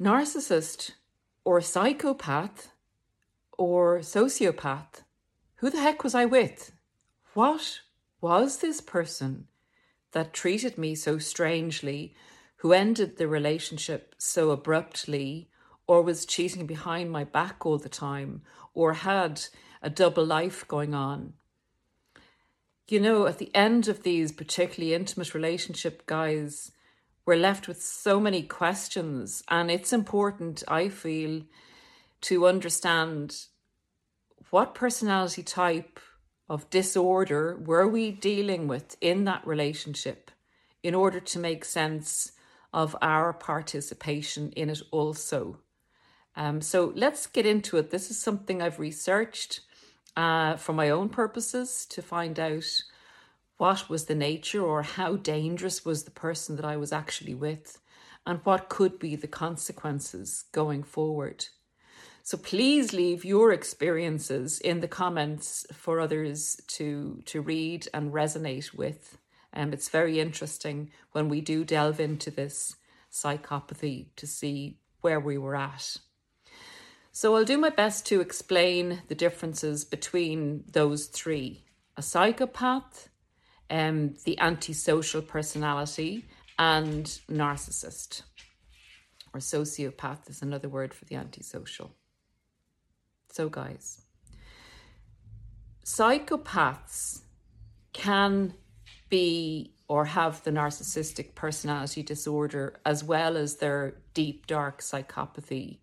Narcissist or psychopath or sociopath? Who the heck was I with? What was this person that treated me so strangely, who ended the relationship so abruptly, or was cheating behind my back all the time, or had a double life going on? You know, at the end of these particularly intimate relationship, guys, we're left with so many questions, and it's important, I feel, to understand what personality type of disorder were we dealing with in that relationship in order to make sense of our participation in it also. Um, so let's get into it. This is something I've researched uh, for my own purposes to find out what was the nature or how dangerous was the person that I was actually with and what could be the consequences going forward. So please leave your experiences in the comments for others to to read and resonate with. Um, it's very interesting when we do delve into this psychopathy to see where we were at. So I'll do my best to explain the differences between those three: a psychopath, um, the antisocial personality, and narcissist. Or sociopath is another word for the antisocial. So, guys, psychopaths can be or have the narcissistic personality disorder as well as their deep, dark psychopathy.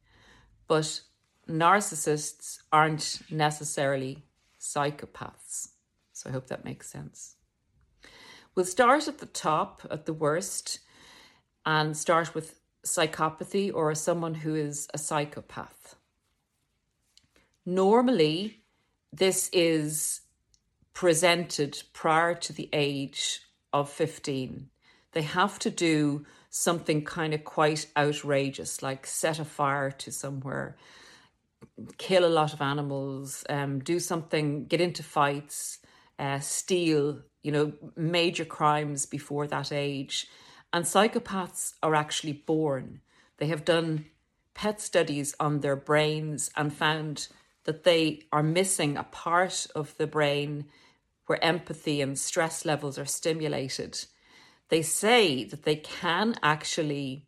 But narcissists aren't necessarily psychopaths. So, I hope that makes sense. We'll start at the top, at the worst, and start with psychopathy or someone who is a psychopath. Normally, this is presented prior to the age of 15. They have to do something kind of quite outrageous, like set a fire to somewhere, kill a lot of animals, um, do something, get into fights, uh, steal, you know, major crimes before that age. And psychopaths are actually born. They have done PET studies on their brains and found that they are missing a part of the brain where empathy and stress levels are stimulated. They say that they can actually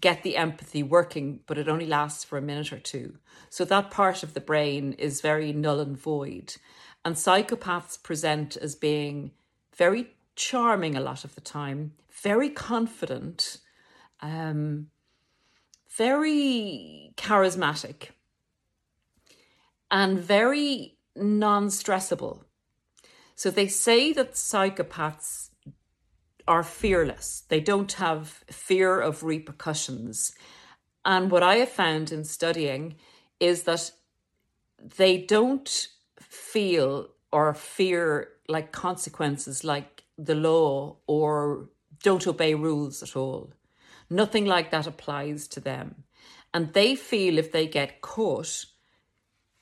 get the empathy working, but it only lasts for a minute or two. So that part of the brain is very null and void. And psychopaths present as being very charming a lot of the time, very confident, um, very charismatic and very non stressable. So they say that psychopaths are fearless, they don't have fear of repercussions. And what I have found in studying is that they don't feel or fear like consequences like the law or don't obey rules at all. Nothing like that applies to them. And they feel if they get caught,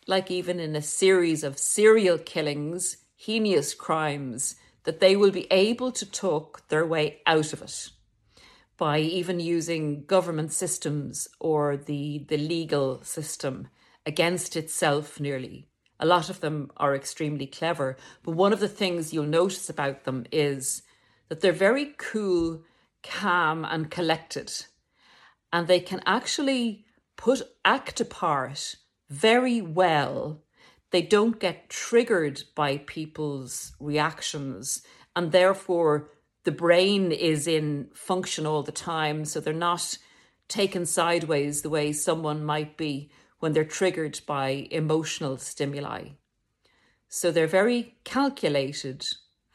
like even in a series of serial killings, heinous crimes, that they will be able to talk their way out of it by even using government systems or the, the legal system against itself nearly. A lot of them are extremely clever, but one of the things you'll notice about them is that they're very cool, calm, and collected. And they can actually put act a part very well. They don't get triggered by people's reactions, and therefore the brain is in function all the time. So they're not taken sideways the way someone might be when they're triggered by emotional stimuli. So they're very calculated,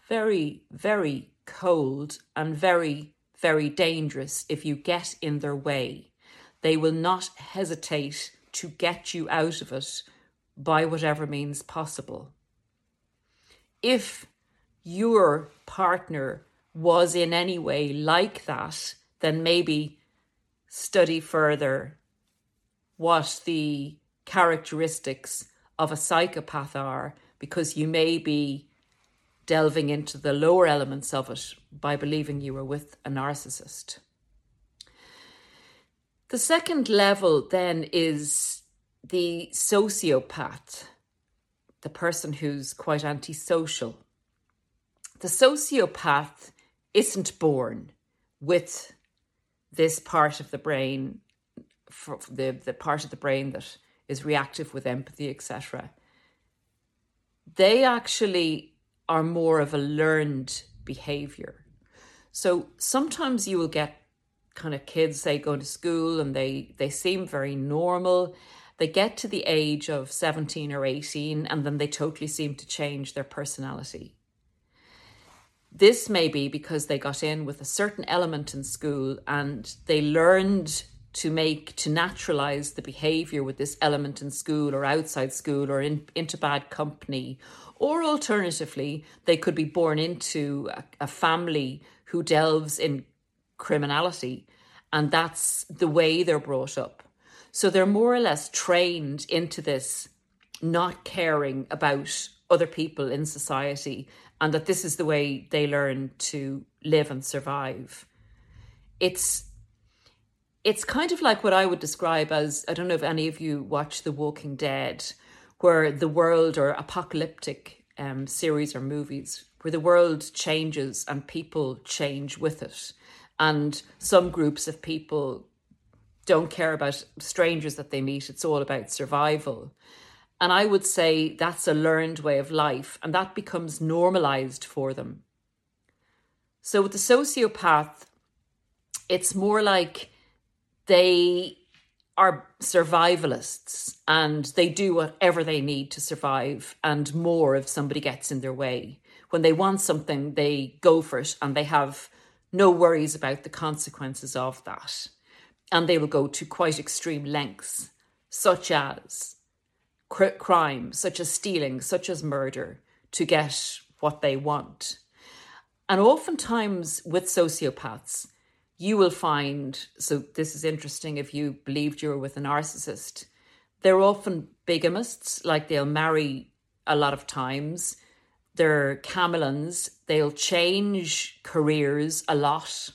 very, very cold, and very, very dangerous if you get in their way. they will not hesitate to get you out of it by whatever means possible. If your partner was in any way like that, then maybe study further what the characteristics of a psychopath are, because you may be delving into the lower elements of it by believing you were with a narcissist. The second level then is the sociopath, the person who's quite antisocial. The sociopath isn't born with this part of the brain, the, the part of the brain that is reactive with empathy, etc. They actually are more of a learned behavior. So sometimes you will get kind of kids, say, going to school and they, they seem very normal. They get to the age of 17 or 18 and then they totally seem to change their personality. This may be because they got in with a certain element in school and they learned to make, to naturalize the behavior with this element in school or outside school or in, into bad company or alternatively, they could be born into a, a family who delves in criminality, and that's the way they're brought up. So they're more or less trained into this not caring about other people in society and that this is the way they learn to live and survive. It's it's kind of like what I would describe as I don't know if any of you watch The Walking Dead where the world or apocalyptic um, series or movies where the world changes and people change with it. And some groups of people don't care about strangers that they meet, it's all about survival. And I would say that's a learned way of life, and that becomes normalized for them. So with the sociopath, it's more like they are survivalists and they do whatever they need to survive and more if somebody gets in their way. When they want something, they go for it and they have no worries about the consequences of that. And they will go to quite extreme lengths, such as cr- crime, such as stealing, such as murder, to get what they want. And oftentimes with sociopaths, you will find so this is interesting if you believed you were with a narcissist they're often bigamists like they'll marry a lot of times. They're camelons they'll change careers a lot.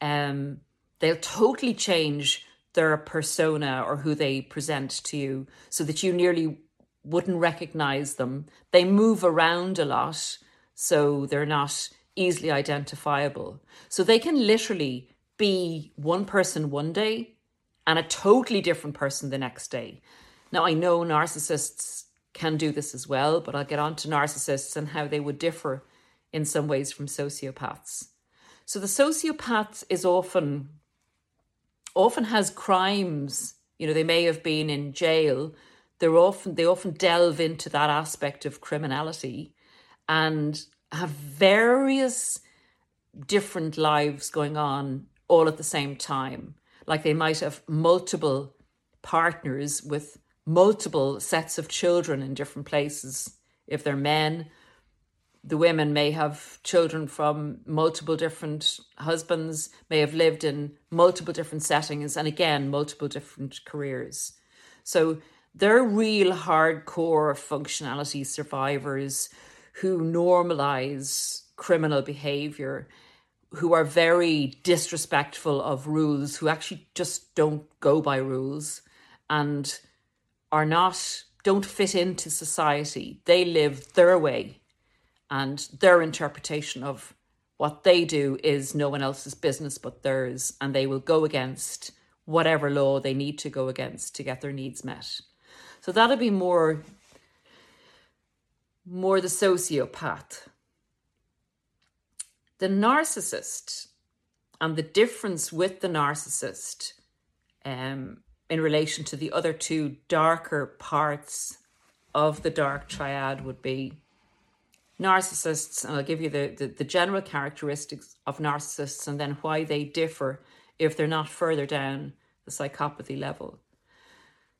Um, they'll totally change their persona or who they present to you so that you nearly wouldn't recognize them. They move around a lot so they're not easily identifiable. So they can literally be one person one day and a totally different person the next day. Now, I know narcissists can do this as well, but I'll get on to narcissists and how they would differ in some ways from sociopaths. So the sociopath is often often has crimes, you know, they may have been in jail. They're often they often delve into that aspect of criminality and have various different lives going on all at the same time. Like they might have multiple partners with multiple sets of children in different places. If they're men, the women may have children from multiple different husbands, may have lived in multiple different settings, and again, multiple different careers. So they're real hardcore functionality survivors who normalize criminal behavior, who are very disrespectful of rules, who actually just don't go by rules and are not, don't fit into society. They live their way and their interpretation of what they do is no one else's business but theirs, and they will go against whatever law they need to go against to get their needs met. So that'll be more more the sociopath. The narcissist and the difference with the narcissist um, in relation to the other two darker parts of the dark triad would be narcissists, and I'll give you the, the, the general characteristics of narcissists and then why they differ if they're not further down the psychopathy level.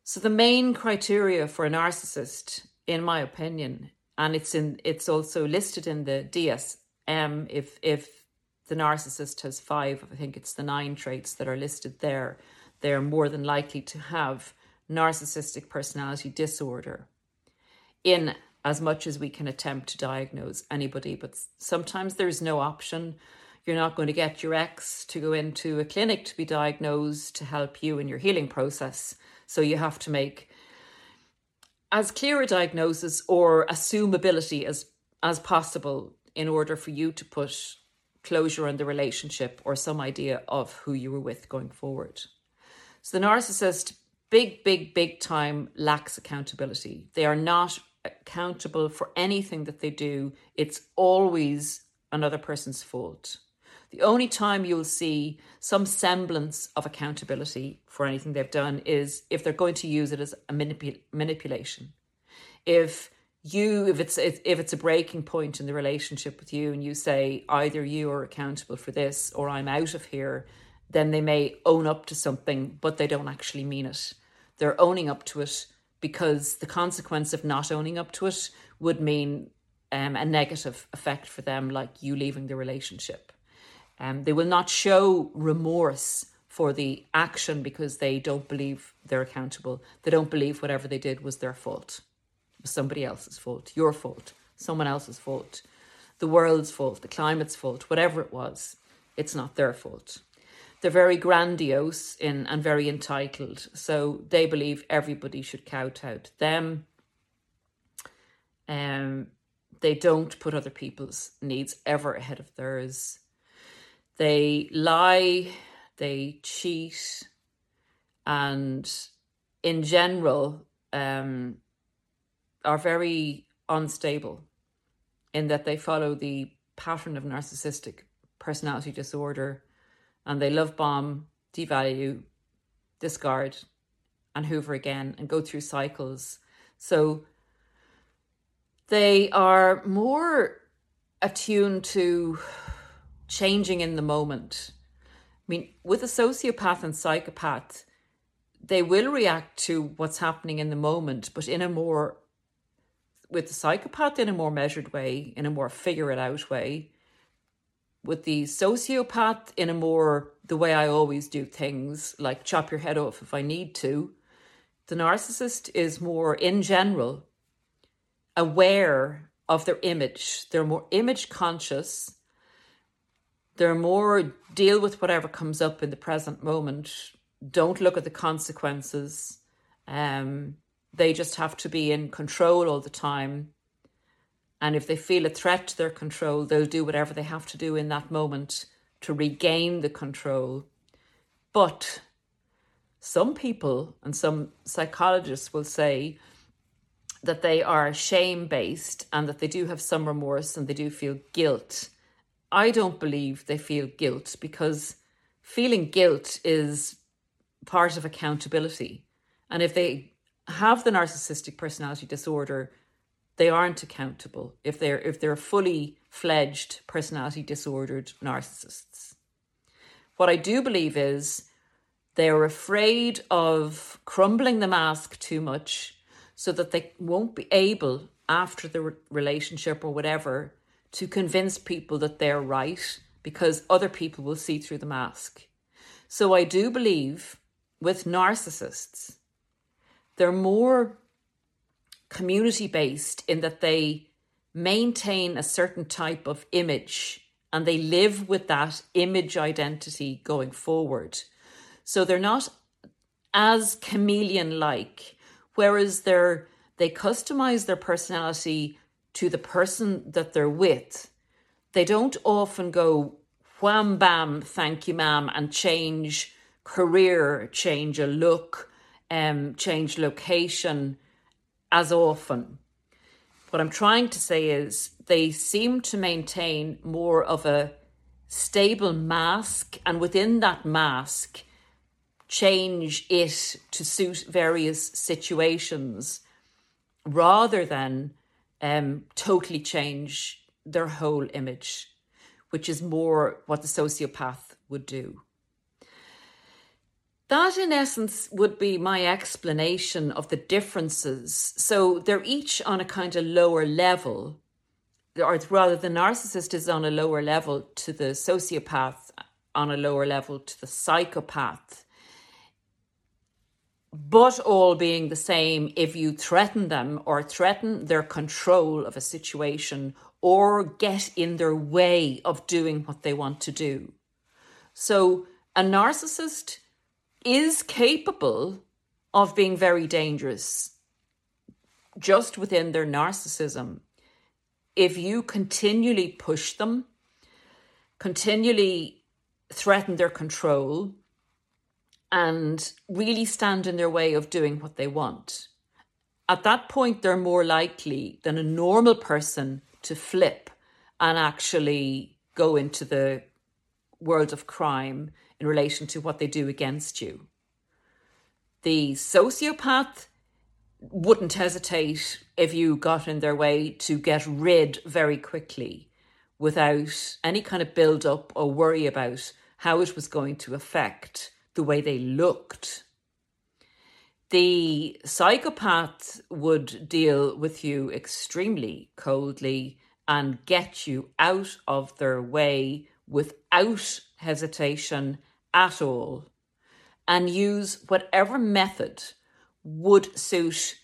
So the main criteria for a narcissist, in my opinion, and it's in it's also listed in the DSM if if the narcissist has five, I think it's the nine traits that are listed there, they're more than likely to have narcissistic personality disorder in as much as we can attempt to diagnose anybody. But sometimes there's no option. You're not going to get your ex to go into a clinic to be diagnosed to help you in your healing process. So you have to make as clear a diagnosis or assumability as as possible in order for you to put closure on the relationship or some idea of who you were with going forward. So the narcissist, big, big, big time lacks accountability. They are not accountable for anything that they do. It's always another person's fault. The only time you'll see some semblance of accountability for anything they've done is if they're going to use it as a manipul- manipulation. If you if it's if it's a breaking point in the relationship with you and you say either you are accountable for this or I'm out of here, then they may own up to something, but they don't actually mean it. They're owning up to it because the consequence of not owning up to it would mean um, a negative effect for them, like you leaving the relationship. Um, they will not show remorse for the action because they don't believe they're accountable. They don't believe whatever they did was their fault, was somebody else's fault, your fault, someone else's fault, the world's fault, the climate's fault, whatever it was. It's not their fault. They're very grandiose in and very entitled, so they believe everybody should kowtow to them. Um, they don't put other people's needs ever ahead of theirs. They lie, they cheat, and in general, um, are very unstable in that they follow the pattern of narcissistic personality disorder and they love bomb, devalue, discard, and hoover again and go through cycles. So they are more attuned to changing in the moment. I mean, with a sociopath and psychopath, they will react to what's happening in the moment, but in a more, with the psychopath, in a more measured way, in a more figure it out way with the sociopath in a more the way I always do things, like chop your head off if I need to. The narcissist is more, in general, aware of their image. They're more image conscious. They're more deal with whatever comes up in the present moment. Don't look at the consequences. Um, they just have to be in control all the time. And if they feel a threat to their control, they'll do whatever they have to do in that moment to regain the control. But some people and some psychologists will say that they are shame based and that they do have some remorse and they do feel guilt. I don't believe they feel guilt because feeling guilt is part of accountability. And if they have the narcissistic personality disorder, they aren't accountable if they're if they're fully fledged personality disordered narcissists. What I do believe is they're afraid of crumbling the mask too much so that they won't be able after the relationship or whatever to convince people that they're right because other people will see through the mask. So I do believe with narcissists, they're more community based in that they maintain a certain type of image and they live with that image identity going forward. So they're not as chameleon like, whereas they're they customize their personality to the person that they're with. They don't often go wham bam, thank you, ma'am, and change career, change a look, um, change location, as often. What I'm trying to say is they seem to maintain more of a stable mask, and within that mask, change it to suit various situations rather than um, totally change their whole image, which is more what the sociopath would do. That, in essence, would be my explanation of the differences. So they're each on a kind of lower level, or rather, the narcissist is on a lower level to the sociopath, on a lower level to the psychopath. But all being the same if you threaten them or threaten their control of a situation or get in their way of doing what they want to do. So, a narcissist is capable of being very dangerous just within their narcissism. If you continually push them, continually threaten their control, and really stand in their way of doing what they want, at that point, they're more likely than a normal person to flip and actually go into the world of crime in relation to what they do against you. The sociopath wouldn't hesitate if you got in their way to get rid very quickly without any kind of build up or worry about how it was going to affect the way they looked. The psychopath would deal with you extremely coldly and get you out of their way without hesitation at all and use whatever method would suit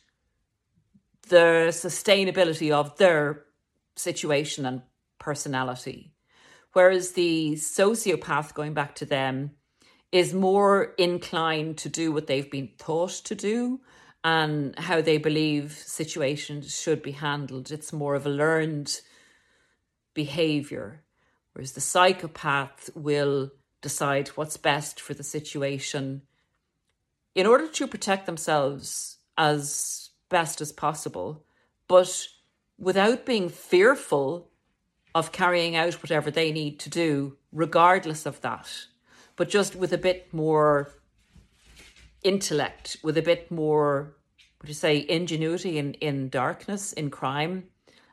the sustainability of their situation and personality. Whereas the sociopath, going back to them, is more inclined to do what they've been taught to do and how they believe situations should be handled. It's more of a learned behavior, whereas the psychopath will decide what's best for the situation in order to protect themselves as best as possible, but without being fearful of carrying out whatever they need to do, regardless of that, but just with a bit more intellect, with a bit more, what you say, ingenuity in, in darkness, in crime,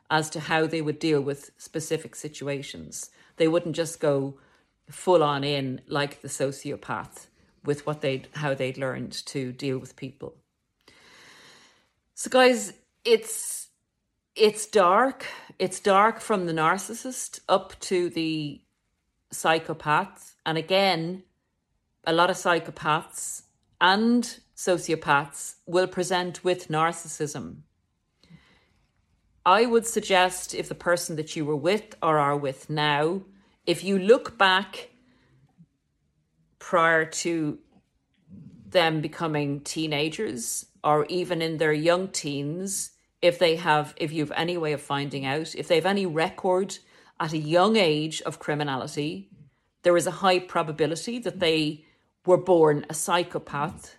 as to how they would deal with specific situations. They wouldn't just go full on in like the sociopath with what they'd how they'd learned to deal with people. So guys, it's it's dark. It's dark from the narcissist up to the psychopath. And again, a lot of psychopaths and sociopaths will present with narcissism. I would suggest if the person that you were with or are with now if you look back prior to them becoming teenagers or even in their young teens, if they have, if you have any way of finding out, if they have any record at a young age of criminality, there is a high probability that they were born a psychopath.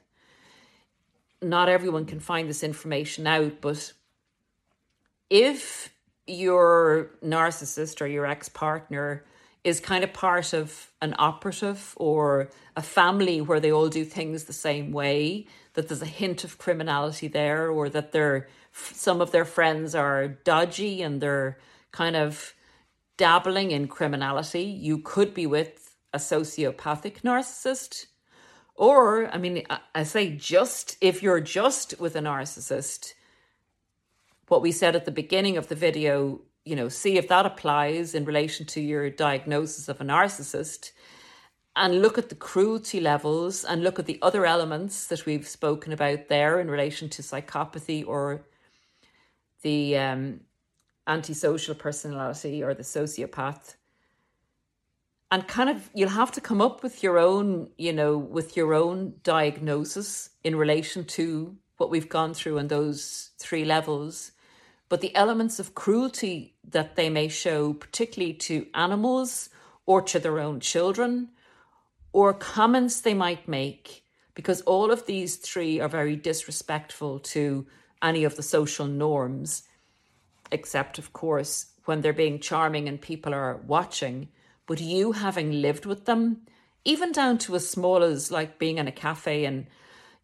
Not everyone can find this information out, but if your narcissist or your ex partner is kind of part of an operative or a family where they all do things the same way, that there's a hint of criminality there, or that they're, some of their friends are dodgy and they're kind of dabbling in criminality. You could be with a sociopathic narcissist. Or, I mean, I say just if you're just with a narcissist, what we said at the beginning of the video you know, see if that applies in relation to your diagnosis of a narcissist and look at the cruelty levels and look at the other elements that we've spoken about there in relation to psychopathy or the um, antisocial personality or the sociopath. And kind of, you'll have to come up with your own, you know, with your own diagnosis in relation to what we've gone through on those three levels but the elements of cruelty that they may show, particularly to animals or to their own children, or comments they might make, because all of these three are very disrespectful to any of the social norms, except, of course, when they're being charming and people are watching. But you having lived with them, even down to as small as like being in a cafe and,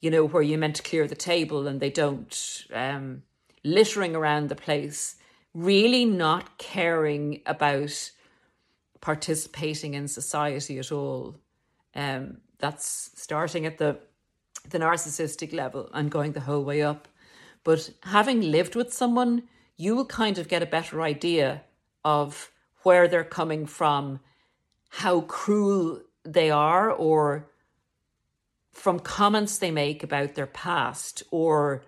you know, where you meant to clear the table and they don't, um, littering around the place, really not caring about participating in society at all. Um, that's starting at the the narcissistic level and going the whole way up. But having lived with someone, you will kind of get a better idea of where they're coming from, how cruel they are, or from comments they make about their past, or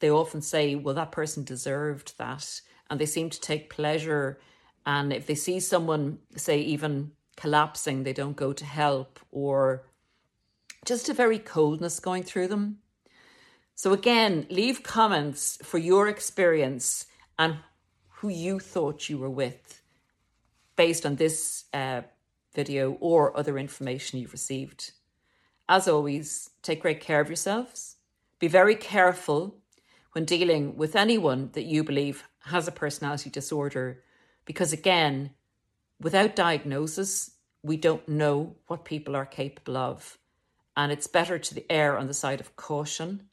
they often say, well, that person deserved that. And they seem to take pleasure. And if they see someone, say, even collapsing, they don't go to help, or just a very coldness going through them. So, again, leave comments for your experience and who you thought you were with based on this uh, video or other information you've received. As always, take great care of yourselves. Be very careful when dealing with anyone that you believe has a personality disorder, because again, without diagnosis, we don't know what people are capable of. And it's better to err on the side of caution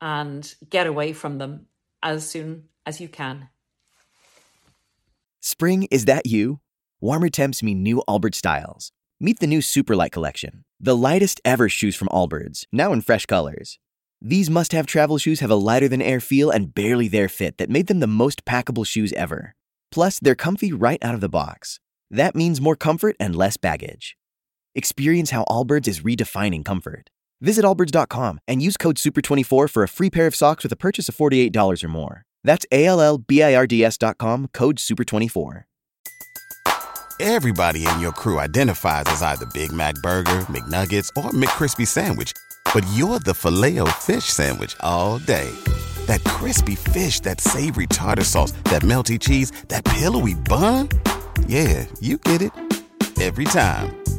and get away from them as soon as you can. Spring, is that you? Warmer temps mean new Allbirds styles. Meet the new Superlight collection, the lightest ever shoes from Allbirds, now in fresh colors. These must have travel shoes have a lighter than air feel and barely there fit that made them the most packable shoes ever. Plus, they're comfy right out of the box. That means more comfort and less baggage. Experience how Allbirds is redefining comfort. Visit allbirds.com and use code SUPER24 for a free pair of socks with a purchase of $48 or more. That's A L L B I R D S.com, code SUPER24. Everybody in your crew identifies as either Big Mac Burger, McNuggets, or McCrispy Sandwich, but you're the filet fish Sandwich all day. That crispy fish, that savory tartar sauce, that melty cheese, that pillowy bun. Yeah, you get it every time.